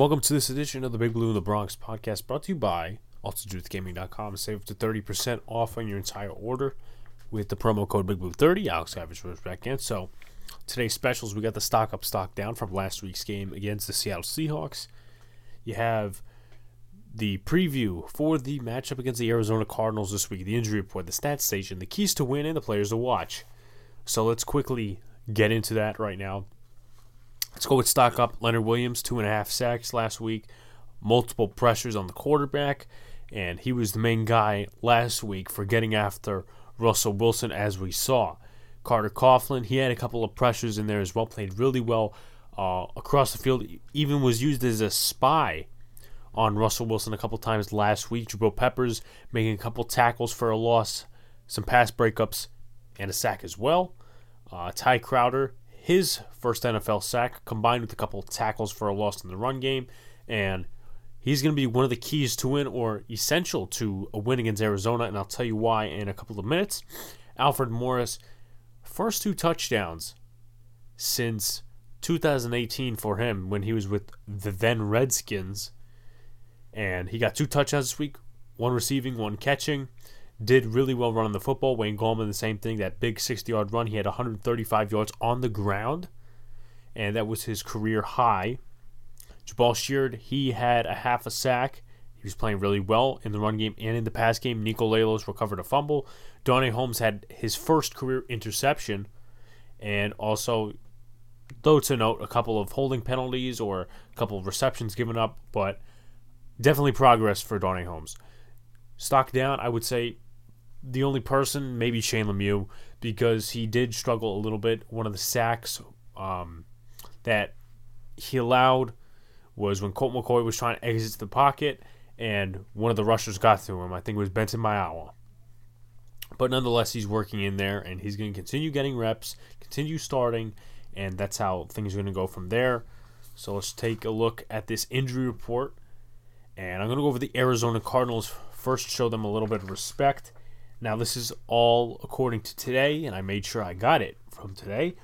Welcome to this edition of the Big Blue in the Bronx podcast brought to you by AltitudeGaming.com. Save up to 30% off on your entire order with the promo code BigBlue30. Alex Savage was back in. So today's specials, we got the stock up, stock down from last week's game against the Seattle Seahawks. You have the preview for the matchup against the Arizona Cardinals this week, the injury report, the stat station, the keys to win, and the players to watch. So let's quickly get into that right now. Let's go with stock up. Leonard Williams, two and a half sacks last week, multiple pressures on the quarterback, and he was the main guy last week for getting after Russell Wilson, as we saw. Carter Coughlin, he had a couple of pressures in there as well, played really well uh, across the field, even was used as a spy on Russell Wilson a couple times last week. Jabrill Peppers making a couple tackles for a loss, some pass breakups, and a sack as well. Uh, Tae Crowder, his first NFL sack, combined with a couple tackles for a loss in the run game, and he's going to be one of the keys to win or essential to a win against Arizona, and I'll tell you why in a couple of minutes. Alfred Morris, first two touchdowns since 2018 for him when he was with the then Redskins and he got two touchdowns this week, one receiving, one catching. Did really well running the football. Wayne Gallman, the same thing. That big 60 yard run, he had 135 yards on the ground, and that was his career high. Jabaal Sheard, he had a half a sack. He was playing really well in the run game and in the pass game. Niko Lalos recovered a fumble. Darnay Holmes had his first career interception, and also, though to note, a couple of holding penalties or a couple of receptions given up, but definitely progress for Darnay Holmes. Stock down, I would say the only person, maybe Shane Lemieux, because he did struggle a little bit. One of the sacks um, that he allowed was when Colt McCoy was trying to exit the pocket, and one of the rushers got to him. I think it was Benson Mayowa. But nonetheless, he's working in there, and he's going to continue getting reps, continue starting, and that's how things are going to go from there. So let's take a look at this injury report and I'm going to go over the Arizona Cardinals first, show them a little bit of respect. Now, this is all according to today, and I made sure I got it from today.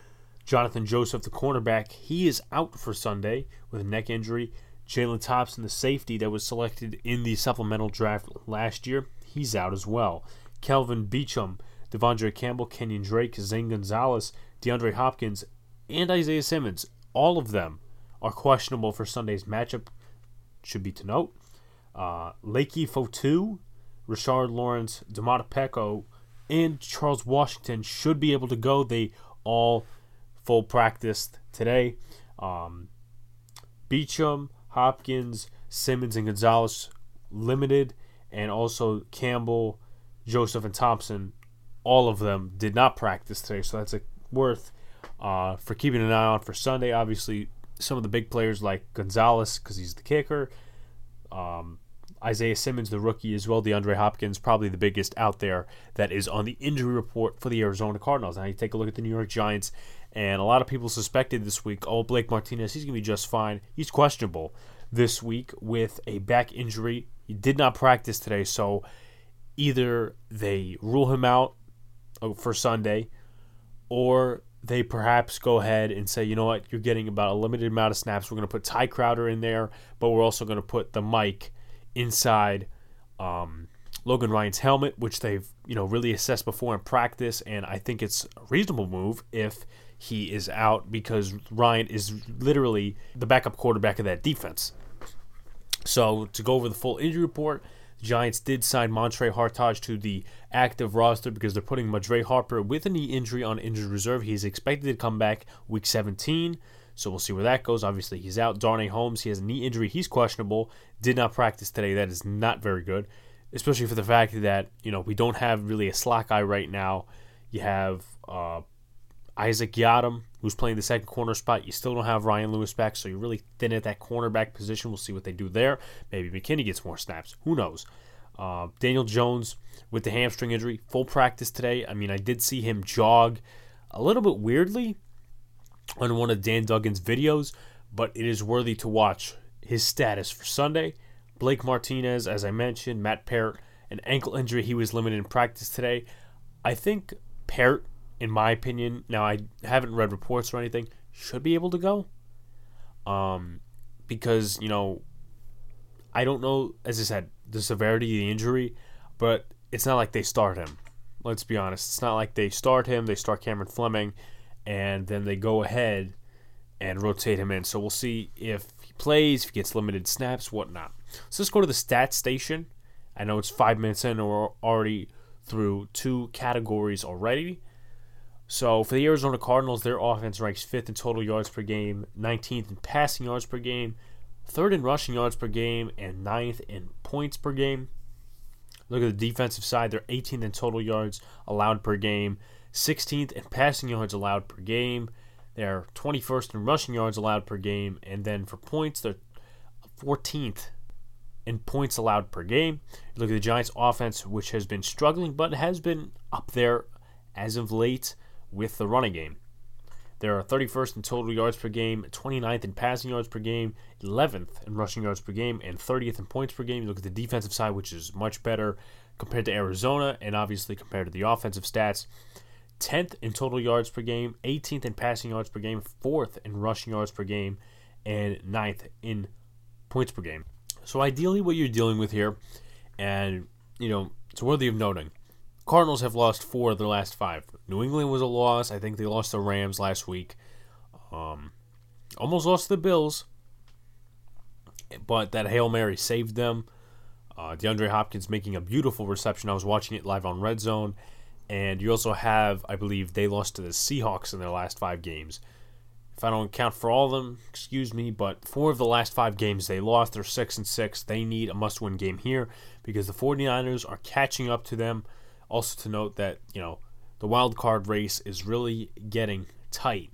Johnathan Joseph, the cornerback, he is out for Sunday with a neck injury. Jalen Thompson, the safety that was selected in the supplemental draft last year, he's out as well. Kelvin Beachum, De'Vondre Campbell, Kenyon Drake, Zane Gonzalez, DeAndre Hopkins, and Isaiah Simmons, all of them are questionable for Sunday's matchup. Should be to note. Uh, Leki Fotu, Rashard Lawrence, Domata Peko, and Charles Washington should be able to go. They all full practiced today. Um, Beachum, Hopkins, Simmons, and Gonzalez limited, and also Campbell, Joseph, and Thompson. All of them did not practice today, so that's a worth uh, for keeping an eye on for Sunday. Obviously, some of the big players like Gonzalez, because he's the kicker. Um, Isaiah Simmons, the rookie, as well. DeAndre Hopkins, probably the biggest out there that is on the injury report for the Arizona Cardinals. Now you take a look at the New York Giants, and a lot of people suspected this week, oh, Blake Martinez, he's going to be just fine. He's questionable this week with a back injury. He did not practice today, so either they rule him out uh, for Sunday, or they perhaps go ahead and say, you know what, you're getting about a limited amount of snaps. We're going to put Tae Crowder in there, but we're also going to put the Mike inside um, Logan Ryan's helmet, which they've you know really assessed before in practice, and I think it's a reasonable move if he is out because Ryan is literally the backup quarterback of that defense. So to go over the full injury report, Giants did sign Montre Hartage to the active roster because they're putting Madre Harper with a knee injury on injured reserve. He's expected to come back week 17. So we'll see where that goes. Obviously, he's out. Darnay Holmes, he has a knee injury. He's questionable. Did not practice today. That is not very good, especially for the fact that, you know, we don't have really a slack eye right now. You have uh, Isaac Yiadom, who's playing the second corner spot. You still don't have Ryan Lewis back, so you're really thin at that cornerback position. We'll see what they do there. Maybe McKinney gets more snaps. Who knows? Uh, Daniel Jones with the hamstring injury, full practice today. I mean, I did see him jog a little bit weirdly on one of Dan Duggan's videos, but it is worthy to watch his status for Sunday. Blake Martinez, as I mentioned, Matt Peart, an ankle injury. He was limited in practice today. I think Peart, in my opinion, now I haven't read reports or anything, should be able to go. Um, because, you know, I don't know, as I said, the severity of the injury, but it's not like they start him. Let's be honest. It's not like they start him, they start Cameron Fleming, and then they go ahead and rotate him in. So we'll see if he plays, if he gets limited snaps, whatnot. So let's go to the stats station. I know it's five minutes in, and we're already through two categories already. So for the Arizona Cardinals, their offense ranks fifth in total yards per game, 19th in passing yards per game, third in rushing yards per game, and ninth in points per game. Look at the defensive side; they're 18th in total yards allowed per game, 16th in passing yards allowed per game. They're 21st in rushing yards allowed per game, and then for points, they're 14th in points allowed per game. You look at the Giants' offense, which has been struggling, but has been up there as of late with the running game. They are 31st in total yards per game, 29th in passing yards per game, 11th in rushing yards per game, and 30th in points per game. You look at the defensive side, which is much better compared to Arizona, and obviously compared to the offensive stats. 10th in total yards per game, 18th in passing yards per game, 4th in rushing yards per game, and 9th in points per game. So ideally, what you're dealing with here, and you know, it's worthy of noting. Cardinals have lost four of their last five. New England was a loss. I think they lost the Rams last week. Um, almost lost the Bills, but that Hail Mary saved them. Uh, DeAndre Hopkins making a beautiful reception. I was watching it live on Red Zone. And you also have, I believe, they lost to the Seahawks in their last five games. If I don't count for all of them, excuse me, but four of the last five games they lost. They're six and six. They need a must-win game here because the 49ers are catching up to them. Also to note that, you know, the wild card race is really getting tight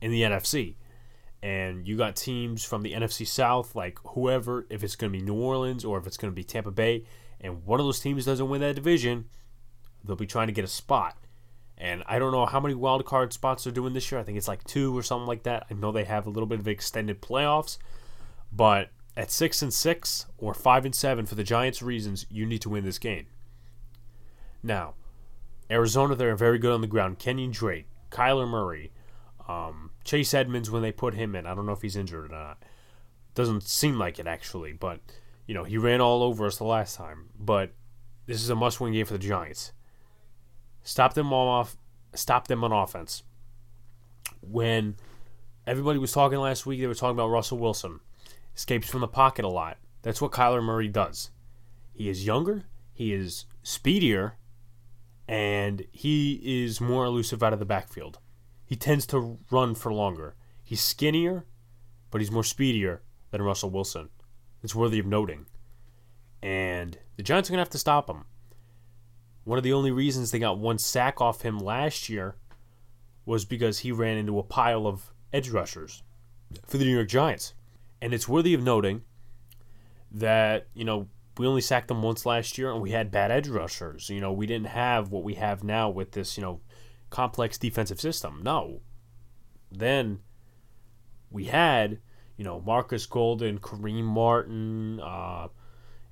in the NFC. And you got teams from the NFC South, like whoever, if it's going to be New Orleans or if it's going to be Tampa Bay, and one of those teams doesn't win that division, they'll be trying to get a spot. And I don't know how many wild card spots they're doing this year. I think it's like two or something like that. I know they have a little bit of extended playoffs, but at six and six or five and seven for the Giants' reasons, you need to win this game. Now, Arizona, they're very good on the ground. Kenyon Drake, Kyler Murray, um, Chase Edmonds when they put him in. I don't know if he's injured or not. Doesn't seem like it actually, but you know he ran all over us the last time. But this is a must-win game for the Giants. Stop them off. Stop them on offense. When everybody was talking last week, they were talking about Russell Wilson. Escapes from the pocket a lot. That's what Kyler Murray does. He is younger. He is speedier, and he is more elusive out of the backfield. He tends to run for longer. He's skinnier, but he's more speedier than Russell Wilson. It's worthy of noting. And the Giants are going to have to stop him. One of the only reasons they got one sack off him last year was because he ran into a pile of edge rushers for the New York Giants. And it's worthy of noting that, you know, we only sacked them once last year and we had bad edge rushers. You know, we didn't have what we have now with this, you know, complex defensive system. No. Then we had, you know, Marcus Golden, Kareem Martin, uh,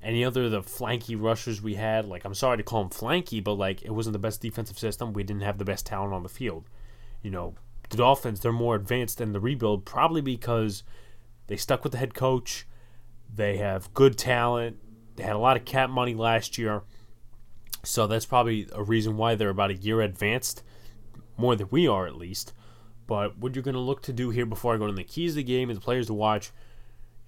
any other of the flanky rushers we had. Like, I'm sorry to call them flanky, but like, it wasn't the best defensive system. We didn't have the best talent on the field. You know, the Dolphins, they're more advanced than the rebuild, probably because they stuck with the head coach. They have good talent. They had a lot of cap money last year. So that's probably a reason why they're about a year advanced, more than we are at least. But what you're going to look to do here before I go to the keys of the game and the players to watch,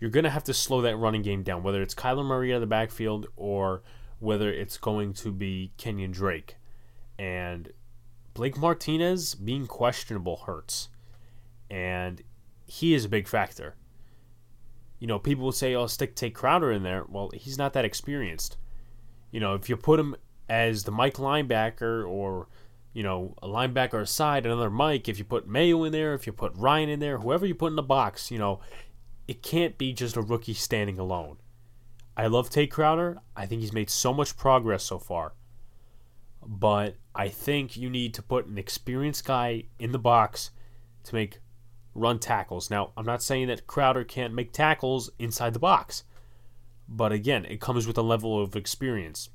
you're going to have to slow that running game down, whether it's Kyler Murray out of the backfield or whether it's going to be Kenyon Drake. And Blake Martinez being questionable hurts. And he is a big factor. You know, people will say, oh, stick Tate Crowder in there. Well, he's not that experienced. You know, if you put him as the Mike linebacker or, you know, a linebacker aside, another Mike, if you put Mayo in there, if you put Ryan in there, whoever you put in the box, you know, it can't be just a rookie standing alone. I love Tate Crowder. I think he's made so much progress so far. But I think you need to put an experienced guy in the box to make run tackles. Now, I'm not saying that Crowder can't make tackles inside the box. But again, it comes with a level of experience.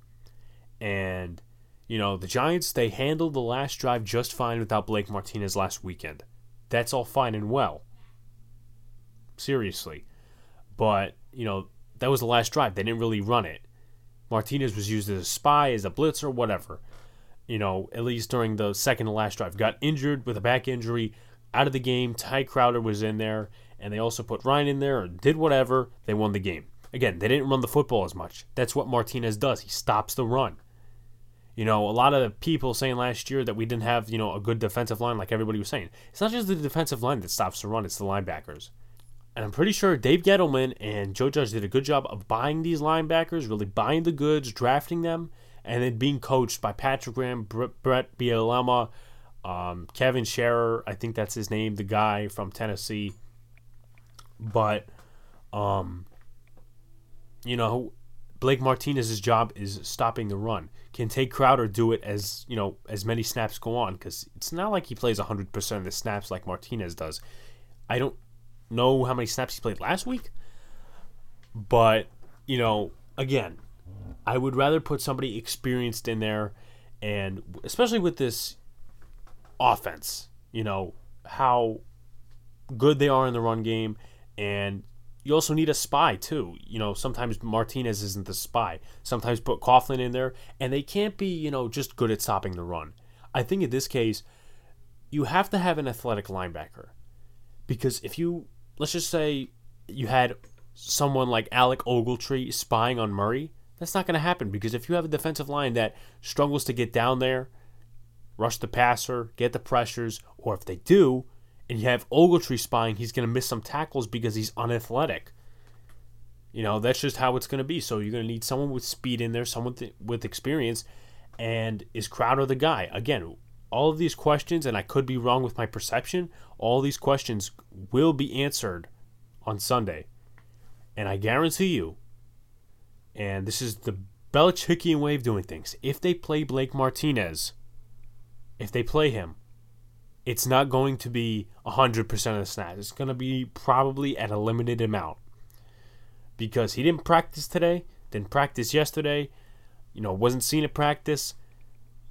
And, you know, the Giants, they handled the last drive just fine without Blake Martinez last weekend. That's all fine and well. Seriously. But, you know, that was the last drive. They didn't really run it. Martinez was used as a spy, as a blitzer, whatever. You know, at least during the second to last drive. Got injured with a back injury, out of the game. Tae Crowder was in there, and they also put Ryan in there or did whatever. They won the game. Again, they didn't run the football as much. That's what Martinez does. He stops the run. You know, a lot of people saying last year that we didn't have, you know, a good defensive line like everybody was saying. It's not just the defensive line that stops the run, it's the linebackers. And I'm pretty sure Dave Gettleman and Joe Judge did a good job of buying these linebackers, really buying the goods, drafting them, and then being coached by Patrick Graham, Brett Bielema, um, Kevin Sherrer, I think that's his name, the guy from Tennessee. But, um, you know, Blake Martinez's job is stopping the run. Can Tae Crowder do it as you know as many snaps go on? Because it's not like he plays 100% of the snaps like Martinez does. I don't know how many snaps he played last week, but you know, again, I would rather put somebody experienced in there, and especially with this offense, you know how good they are in the run game, and you also need a spy too. You know, sometimes Martinez isn't the spy. Sometimes put Coughlin in there, and they can't be, you know, just good at stopping the run. I think in this case, you have to have an athletic linebacker. Because if you let's just say you had someone like Alec Ogletree spying on Murray, that's not going to happen because if you have a defensive line that struggles to get down there, rush the passer, get the pressures, or if they do, and you have Ogletree spying, he's going to miss some tackles because he's unathletic. You know, that's just how it's going to be. So you're going to need someone with speed in there, someone th- with experience. And is Crowder the guy? Again, all of these questions, and I could be wrong with my perception, all these questions will be answered on Sunday. And I guarantee you, and this is the Belichickian way of doing things, if they play Blake Martinez, if they play him, it's not going to be 100% of the snaps. It's going to be probably at a limited amount. Because he didn't practice today, didn't practice yesterday, you know, wasn't seen at practice.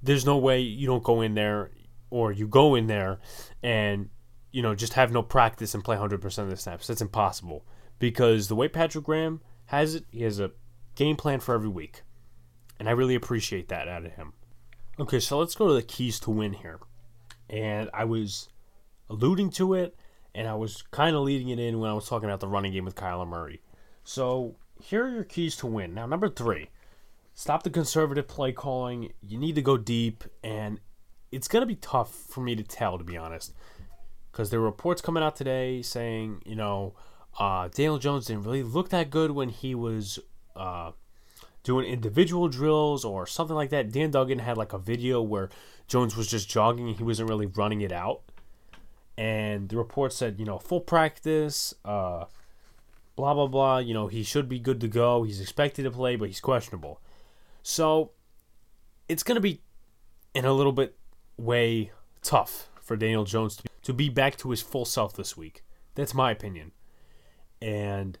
There's no way you don't go in there or you go in there and, you know, just have no practice and play 100% of the snaps. That's impossible. Because the way Patrick Graham has it, he has a game plan for every week. And I really appreciate that out of him. Okay, so let's go to the keys to win here and I was alluding to it, and I was kind of leading it in when I was talking about the running game with Kyler Murray. So here are your keys to win. Now, number three, stop the conservative play calling. You need to go deep, and it's going to be tough for me to tell, to be honest, because there were reports coming out today saying, you know, uh, Daniel Jones didn't really look that good when he was uh, doing individual drills or something like that. Dan Duggan had like a video where Jones was just jogging and he wasn't really running it out. And the report said, you know, full practice, uh, blah, blah, blah. You know, he should be good to go. He's expected to play, but he's questionable. So it's going to be in a little bit way tough for Daniel Jones to to be back to his full self this week. That's my opinion. And,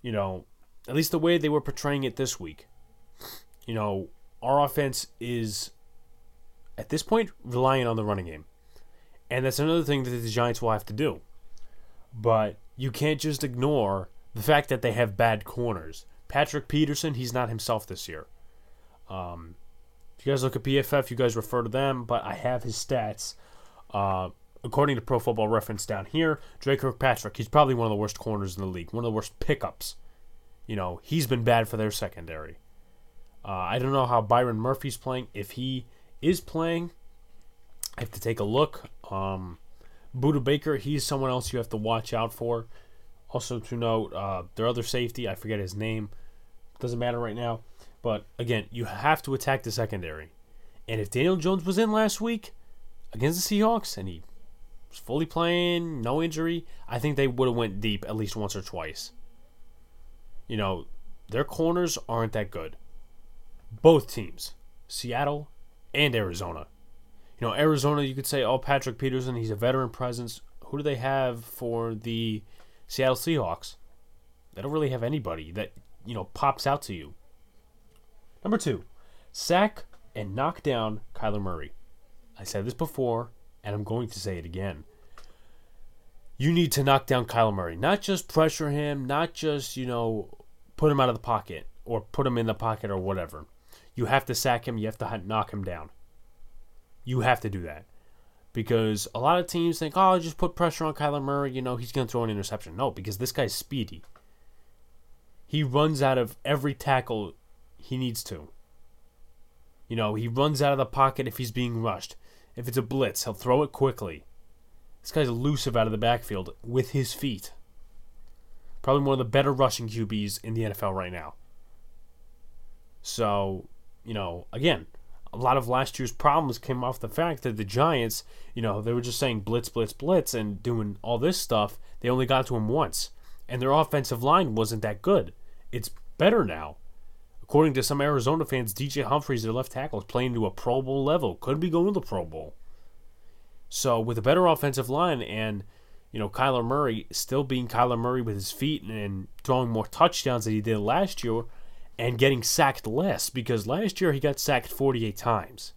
you know, at least the way they were portraying it this week you know, our offense is at this point relying on the running game. And that's another thing that the Giants will have to do. But you can't just ignore the fact that they have bad corners. Patrick Peterson, he's not himself this year. Um, if you guys look at PFF, you guys refer to them, but I have his stats. Uh, according to Pro Football Reference down here, Dre Kirkpatrick, he's probably one of the worst corners in the league, one of the worst pickups. You know, he's been bad for their secondary. Uh, I don't know how Byron Murphy's playing. If he is playing, I have to take a look. Um, Budda Baker, he's someone else you have to watch out for. Also to note, uh, their other safety, I forget his name. Doesn't matter right now. But again, you have to attack the secondary. And if Daniel Jones was in last week against the Seahawks and he was fully playing, no injury, I think they would have went deep at least once or twice. You know, their corners aren't that good both teams, Seattle and Arizona. You know, Arizona, you could say, oh, Patrick Peterson, he's a veteran presence. Who do they have for the Seattle Seahawks? They don't really have anybody that, you know, pops out to you. Number two, sack and knock down Kyler Murray. I said this before, and I'm going to say it again. you need to knock down Kyler Murray. Not just pressure him, not just, you know, put him out of the pocket or put him in the pocket or whatever. You have to sack him, you have to knock him down. You have to do that. Because a lot of teams think, oh, just put pressure on Kyler Murray, you know, he's going to throw an interception. No, because this guy's speedy. He runs out of every tackle he needs to. You know, he runs out of the pocket if he's being rushed. If it's a blitz, he'll throw it quickly. This guy's elusive out of the backfield with his feet. Probably one of the better rushing QBs in the NFL right now. So, you know, again, a lot of last year's problems came off the fact that the Giants, you know, they were just saying blitz, blitz, blitz and doing all this stuff. They only got to him once. And their offensive line wasn't that good. It's better now. According to some Arizona fans, DJ Humphries, their left tackle, is playing to a Pro Bowl level. Could be going to the Pro Bowl. So with a better offensive line and you know Kyler Murray still being Kyler Murray with his feet and, throwing more touchdowns than he did last year, and getting sacked less because last year he got sacked 48 times.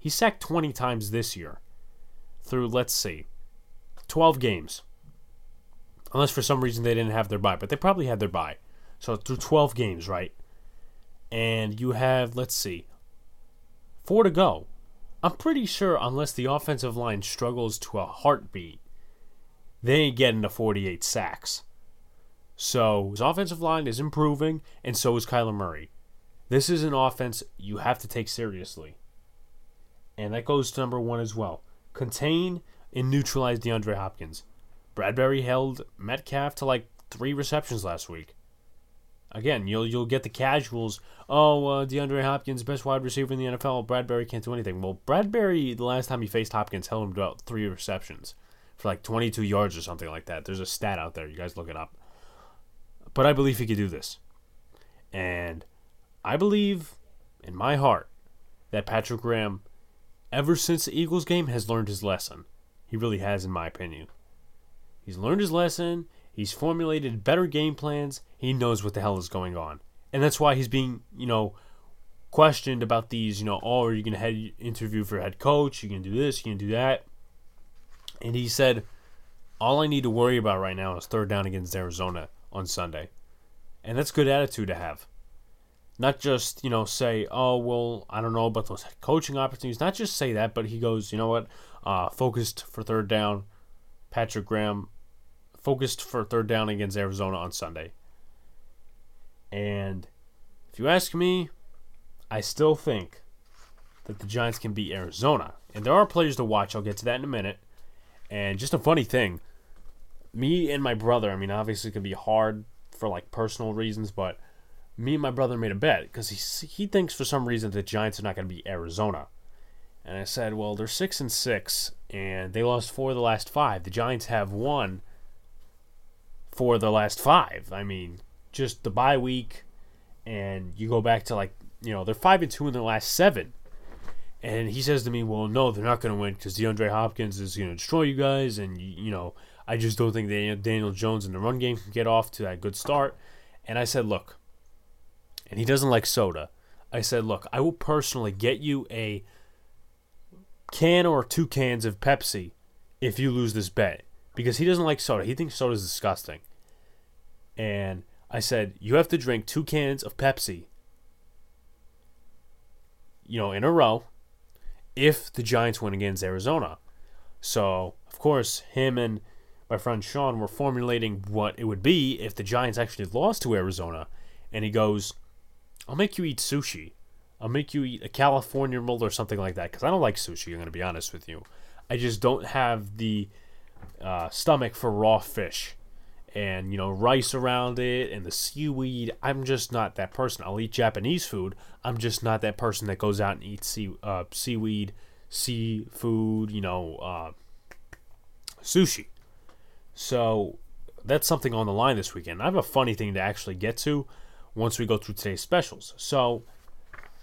He sacked 20 times this year through let's see 12 games. Unless for some reason they didn't have their bye, but they probably had their bye. So through 12 games, right? And you have let's see 4 to go. I'm pretty sure, unless the offensive line struggles to a heartbeat, they ain't getting to 48 sacks. So his offensive line is improving, and so is Kyler Murray. This is an offense you have to take seriously. And that goes to number one as well. Contain and neutralize DeAndre Hopkins. Bradberry held Metcalf to like three receptions last week. Again, you'll you'll get the casuals. Oh, uh, DeAndre Hopkins, best wide receiver in the NFL. Bradberry can't do anything. Well, Bradberry, the last time he faced Hopkins, held him to about three receptions for like 22 yards or something like that. There's a stat out there. You guys look it up. But I believe he could do this, and I believe in my heart that Patrick Graham, ever since the Eagles game, has learned his lesson. He really has, in my opinion. He's learned his lesson. He's formulated better game plans. He knows what the hell is going on. And that's why he's being, you know, questioned about these, you know, oh, are you going to head interview for head coach? You can do this, you can do that. And he said, all I need to worry about right now is third down against Arizona on Sunday. And that's good attitude to have. Not just, you know, say, oh, well, I don't know about those coaching opportunities. Not just say that, but he goes, you know what, uh, focused for third down. Patrick Graham, focused for third down against Arizona on Sunday. And if you ask me, I still think that the Giants can beat Arizona. And there are players to watch. I'll get to that in a minute. And just a funny thing, me and my brother, I mean, obviously it could be hard for like personal reasons, but me and my brother made a bet because he he thinks for some reason the Giants are not going to beat Arizona. And I said, well, they're six and six, and they lost four of the last five. The Giants have won for the last five. I mean, just the bye week, and you go back to like you know they're five and two in the last seven. And he says to me, "Well, no, they're not going to win because DeAndre Hopkins is going to destroy you guys, and you, you know I just don't think that Daniel Jones in the run game can get off to that good start." And I said, "Look," and he doesn't like soda. I said, "Look, I will personally get you a can or two cans of Pepsi if you lose this bet." because he doesn't like soda. He thinks soda is disgusting. And I said, You have to drink two cans of Pepsi, you know, in a row if the Giants win against Arizona. So, of course, him and my friend Sean were formulating what it would be if the Giants actually lost to Arizona. And he goes, I'll make you eat sushi. I'll make you eat a California roll or something like that because I don't like sushi, I'm going to be honest with you. I just don't have the uh, stomach for raw fish and you know rice around it and the seaweed. I'm just not that person. I'll eat japanese food. I'm just not that person that goes out and eats sea, uh, seaweed seafood you know uh, sushi. So that's something on the line this weekend. I have a funny thing to actually get to once we go through today's specials. So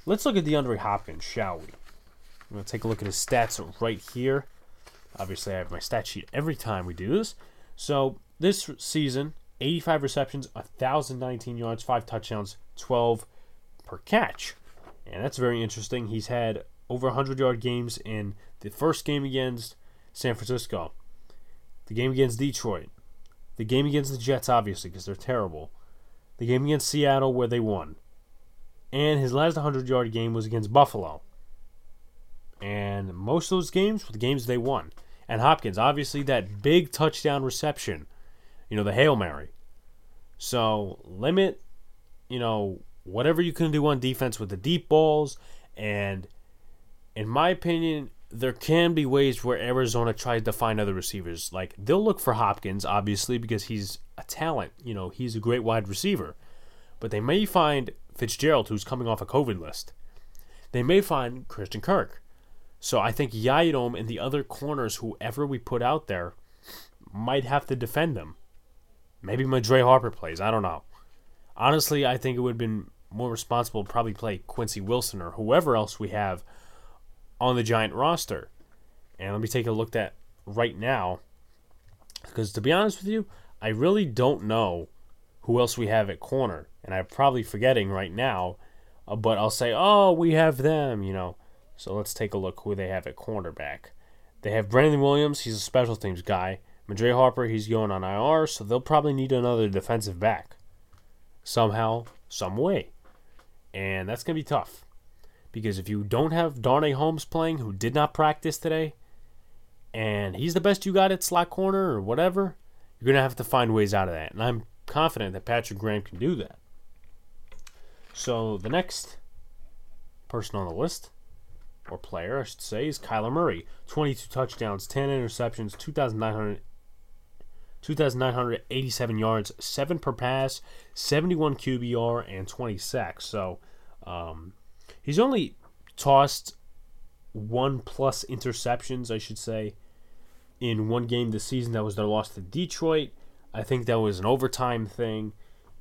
let's look at DeAndre Hopkins shall we? I'm going to take a look at his stats right here. Obviously, I have my stat sheet every time we do this. So this season, 85 receptions, 1,019 yards, 5 touchdowns, 12 per catch. And that's very interesting. He's had over 100 yard games in the first game against San Francisco. the game against Detroit, the game against the Jets, obviously, because they're terrible, the game against Seattle, where they won, and his last 100 yard game was against Buffalo. And most of those games were the games they won. And Hopkins, obviously, that big touchdown reception, you know, the Hail Mary. So limit, you know, whatever you can do on defense with the deep balls. And in my opinion, there can be ways where Arizona tries to find other receivers. Like they'll look for Hopkins, obviously, because he's a talent. You know, he's a great wide receiver. But they may find Fitzgerald, who's coming off a COVID list. They may find Christian Kirk. So I think Yiadom and the other corners, whoever we put out there, might have to defend them. Maybe Madre Harper plays. I don't know. Honestly, I think it would have been more responsible to probably play Quincy Wilson or whoever else we have on the Giant roster. And let me take a look at right now. Because to be honest with you, I really don't know who else we have at corner. And I'm probably forgetting right now. Uh, but I'll say, oh, we have them, you know. So let's take a look who they have at cornerback. They have Brandon Williams. He's a special teams guy. Madre Harper, he's going on IR, so they'll probably need another defensive back somehow, some way. And that's going to be tough. Because if you don't have Darnay Holmes playing, who did not practice today, and he's the best you got at slot corner or whatever, you're going to have to find ways out of that. And I'm confident that Patrick Graham can do that. So the next person on the list or player, I should say, is Kyler Murray. 22 touchdowns, 10 interceptions, 2,900, 2,987 yards, 7 per pass, 71 QBR, and 20 sacks. So um, he's only tossed one plus interceptions, I should say, in one game this season. That was their loss to Detroit. I think that was an overtime thing.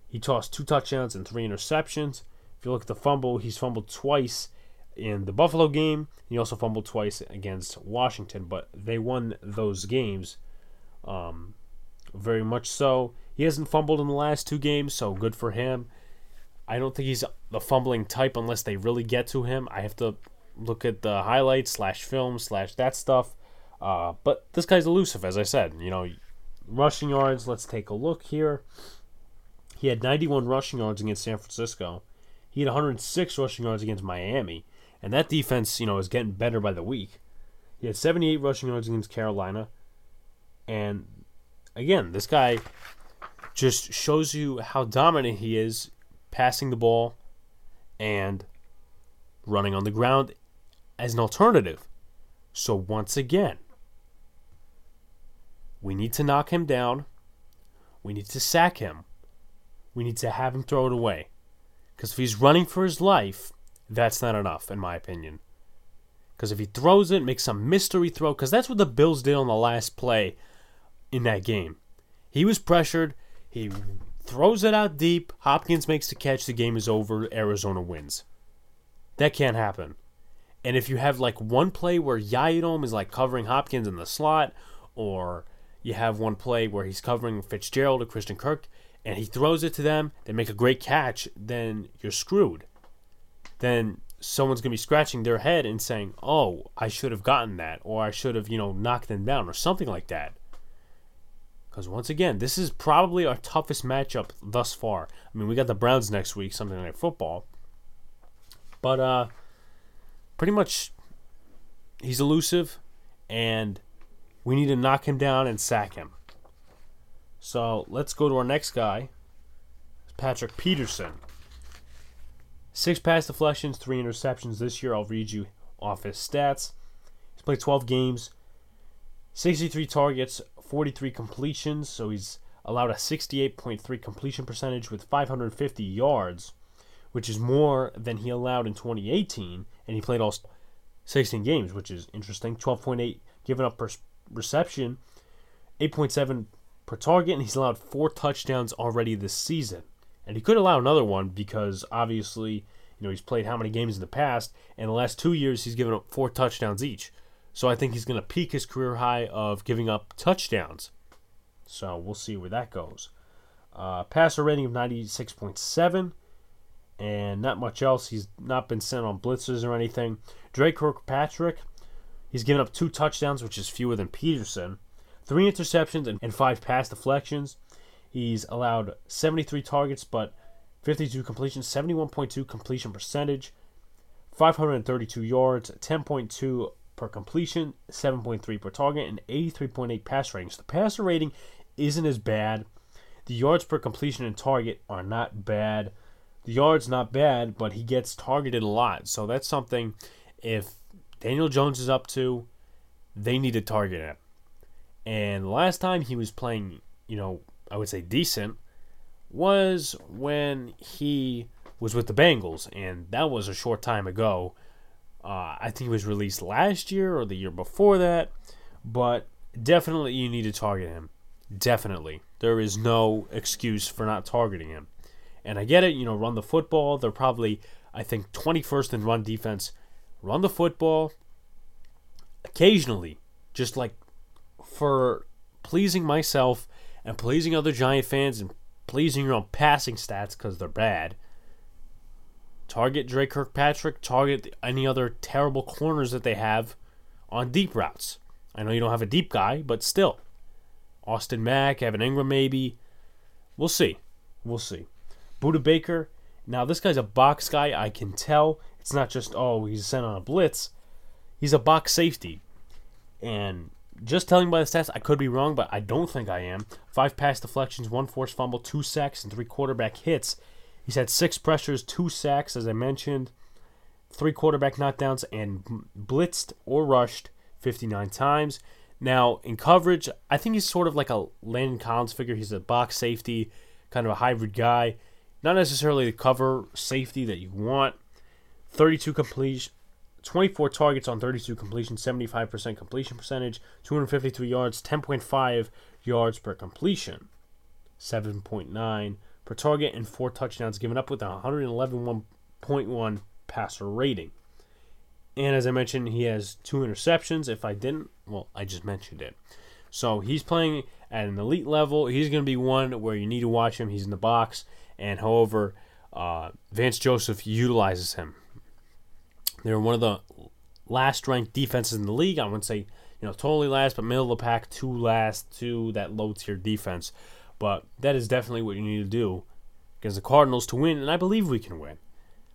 He tossed two touchdowns and three interceptions. If you look at the fumble, he's fumbled twice in the Buffalo game. He also fumbled twice against Washington, but they won those games um, very much so. He hasn't fumbled in the last two games, so good for him. I don't think he's the fumbling type unless they really get to him. I have to look at the highlights slash film slash that stuff. Uh, but this guy's elusive, as I said. You know, rushing yards. Let's take a look here. He had 91 rushing yards against San Francisco. He had 106 rushing yards against Miami. And that defense, you know, is getting better by the week. He had 78 rushing yards against Carolina. And again, this guy just shows you how dominant he is passing the ball and running on the ground as an alternative. So once again, we need to knock him down. We need to sack him. We need to have him throw it away. Because if he's running for his life, that's not enough, in my opinion. Because if he throws it, makes some mystery throw, because that's what the Bills did on the last play in that game. He was pressured. He throws it out deep. Hopkins makes the catch. The game is over. Arizona wins. That can't happen. And if you have like one play where Yiadom is like covering Hopkins in the slot, or you have one play where he's covering Fitzgerald or Christian Kirk, and he throws it to them, they make a great catch, then you're screwed then someone's going to be scratching their head and saying, "Oh, I should have gotten that," or "I should have, you know, knocked them down," or something like that. Because once again, this is probably our toughest matchup thus far. I mean, we got the Browns next week, something like football, but uh, pretty much he's elusive, and we need to knock him down and sack him. So let's go to our next guy, Patrick Peterson. Six pass deflections, three interceptions this year. I'll read you off his stats. He's played 12 games, 63 targets, 43 completions. So he's allowed a 68.3 completion percentage with 550 yards, which is more than he allowed in 2018. And he played all 16 games, which is interesting. 12.8 given up per reception, 8.7 per target, and he's allowed four touchdowns already this season. And he could allow another one because obviously, you know, he's played how many games in the past, and the last two years he's given up four touchdowns each. So I think he's going to peak his career high of giving up touchdowns. So we'll see where that goes. Uh, passer rating of 96.7, and not much else. He's not been sent on blitzes or anything. Dre Kirkpatrick, he's given up two touchdowns, which is fewer than Peterson. three interceptions and, five pass deflections. He's allowed 73 targets, but 52 completions, 71.2 completion percentage, 532 yards, 10.2 per completion, 7.3 per target, and 83.8 pass ratings. The passer rating isn't as bad. The yards per completion and target are not bad. The yards not bad, but he gets targeted a lot. So that's something if Daniel Jones is up to, they need to target him. And last time he was playing, you know, I would say decent, was when he was with the Bengals, and that was a short time ago. Uh, I think he was released last year or the year before that, but definitely you need to target him. Definitely. There is no excuse for not targeting him. And I get it, you know, run the football. They're probably, I think, 21st in run defense. Run the football occasionally, just like for pleasing myself and pleasing other Giant fans and pleasing your own passing stats because they're bad. Target Dre Kirkpatrick, target any other terrible corners that they have on deep routes. I know you don't have a deep guy, but still. Austin Mack, Evan Engram, maybe. We'll see. We'll see. Budda Baker. Now, this guy's a box guy. I can tell. It's not just, oh, he's sent on a blitz. He's a box safety. And just telling by the stats, I could be wrong, but I don't think I am. Five pass deflections, one forced fumble, two sacks, and three quarterback hits. He's had six pressures, two sacks, as I mentioned, three quarterback knockdowns, and blitzed or rushed 59 times. Now, in coverage, I think he's sort of like a Landon Collins figure. He's a box safety, kind of a hybrid guy. Not necessarily the cover safety that you want. 32 completion, 24 targets on 32 completion, 75% completion percentage, 253 yards, 10.5 yards per completion, 7.9 per target, and four touchdowns given up with a 111.1 passer rating. And as I mentioned, he has two interceptions. If I didn't, well, I just mentioned it. So he's playing at an elite level. He's going to be one where you need to watch him. He's in the box. And however, uh, Vance Joseph utilizes him. They're one of the last ranked defenses in the league. I wouldn't say, you know, totally last, but middle of the pack, two last to that low tier defense. But that is definitely what you need to do against the Cardinals to win, and I believe we can win.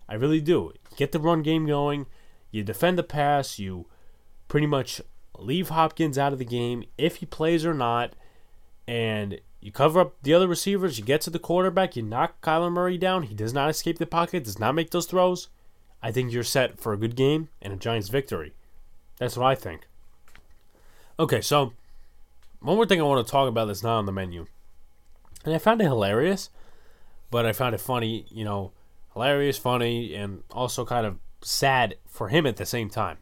I really do. Get the run game going. You defend the pass. You pretty much leave Hopkins out of the game if he plays or not, and you cover up the other receivers. You get to the quarterback. You knock Kyler Murray down. He does not escape the pocket. Does not make those throws. I think you're set for a good game and a Giants victory. That's what I think. Okay, so one more thing I want to talk about that's not on the menu. And I found it hilarious, but I found it funny, you know, hilarious, funny, and also kind of sad for him at the same time.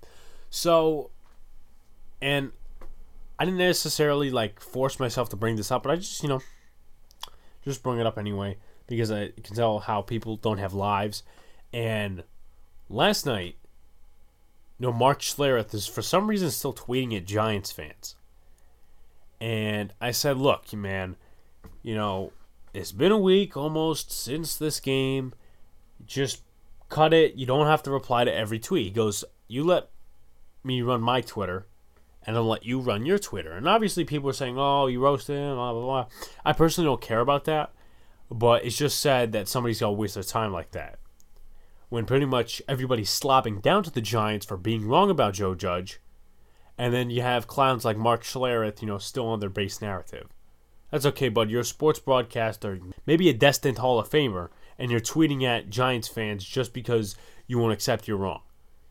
So, and I didn't necessarily like force myself to bring this up, but I just, you know, just bring it up anyway because I can tell how people don't have lives. And last night, you know, Mark Schlereth is for some reason still tweeting at Giants fans. And I said, look, man, you know, it's been a week almost since this game. Just cut it. You don't have to reply to every tweet. He goes, You let me run my Twitter, and I'll let you run your Twitter. And obviously, people are saying, Oh, you roasted him, blah, blah, blah. I personally don't care about that, but it's just sad that somebody's going to waste their time like that. When pretty much everybody's slopping down to the Giants for being wrong about Joe Judge, and then you have clowns like Mark Schlereth, you know, still on their base narrative. That's okay, bud. You're a sports broadcaster, maybe a destined Hall of Famer, and you're tweeting at Giants fans just because you won't accept you're wrong.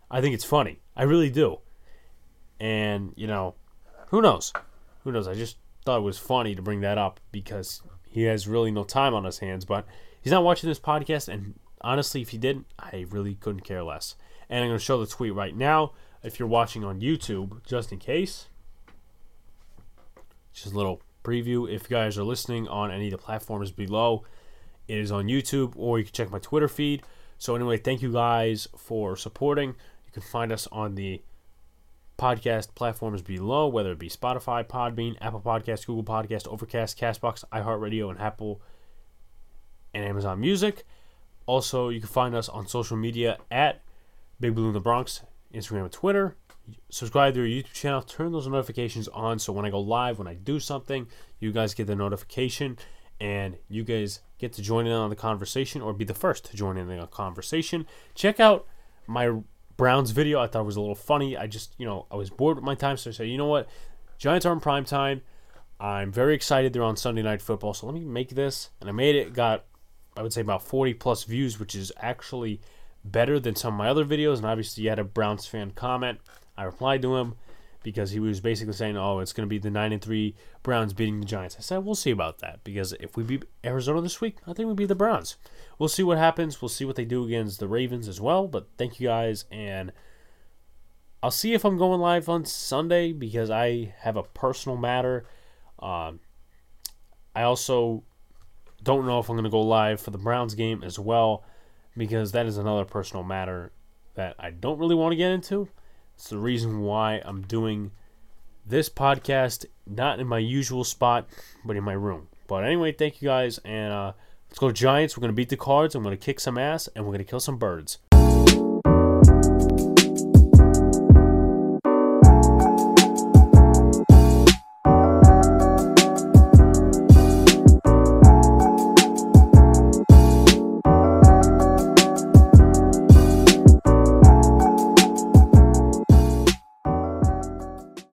I think it's funny. I really do. And, you know, who knows? Who knows? I just thought it was funny to bring that up because he has really no time on his hands. But he's not watching this podcast, and honestly, if he did, I really couldn't care less. And I'm going to show the tweet right now if you're watching on YouTube, just in case. Just a little preview. If you guys are listening on any of the platforms below, it is on YouTube or you can check my Twitter feed. So, anyway, thank you guys for supporting. You can find us on the podcast platforms below, whether it be Spotify, Podbean, Apple Podcast, Google Podcast, Overcast, Castbox, iHeartRadio, and Apple and Amazon Music. Also, you can find us on social media at Big Blue in the Bronx, Instagram and Twitter. Subscribe to our YouTube channel, turn those notifications on so when I go live, when I do something, you guys get the notification and you guys get to join in on the conversation or be the first to join in on the conversation. Check out my Browns video. I thought it was a little funny. I just, you know, I was bored with my time, so I said, you know what? Giants are in prime time. I'm very excited they're on Sunday Night Football, so let me make this. And I made it, got, I would say, about 40 plus views, which is actually better than some of my other videos. And obviously, you had a Browns fan comment. I replied to him because he was basically saying, "Oh, it's going to be the nine and three Browns beating the Giants." I said, "We'll see about that because if we beat Arizona this week, I think we beat the Browns. We'll see what happens. We'll see what they do against the Ravens as well." But thank you guys, and I'll see if I'm going live on Sunday because I have a personal matter. Um, I also don't know if I'm going to go live for the Browns game as well because that is another personal matter that I don't really want to get into. It's the reason why I'm doing this podcast not in my usual spot, but in my room. But anyway, thank you guys, and uh, let's go Giants. We're gonna beat the Cards. I'm gonna kick some ass, and we're gonna kill some birds.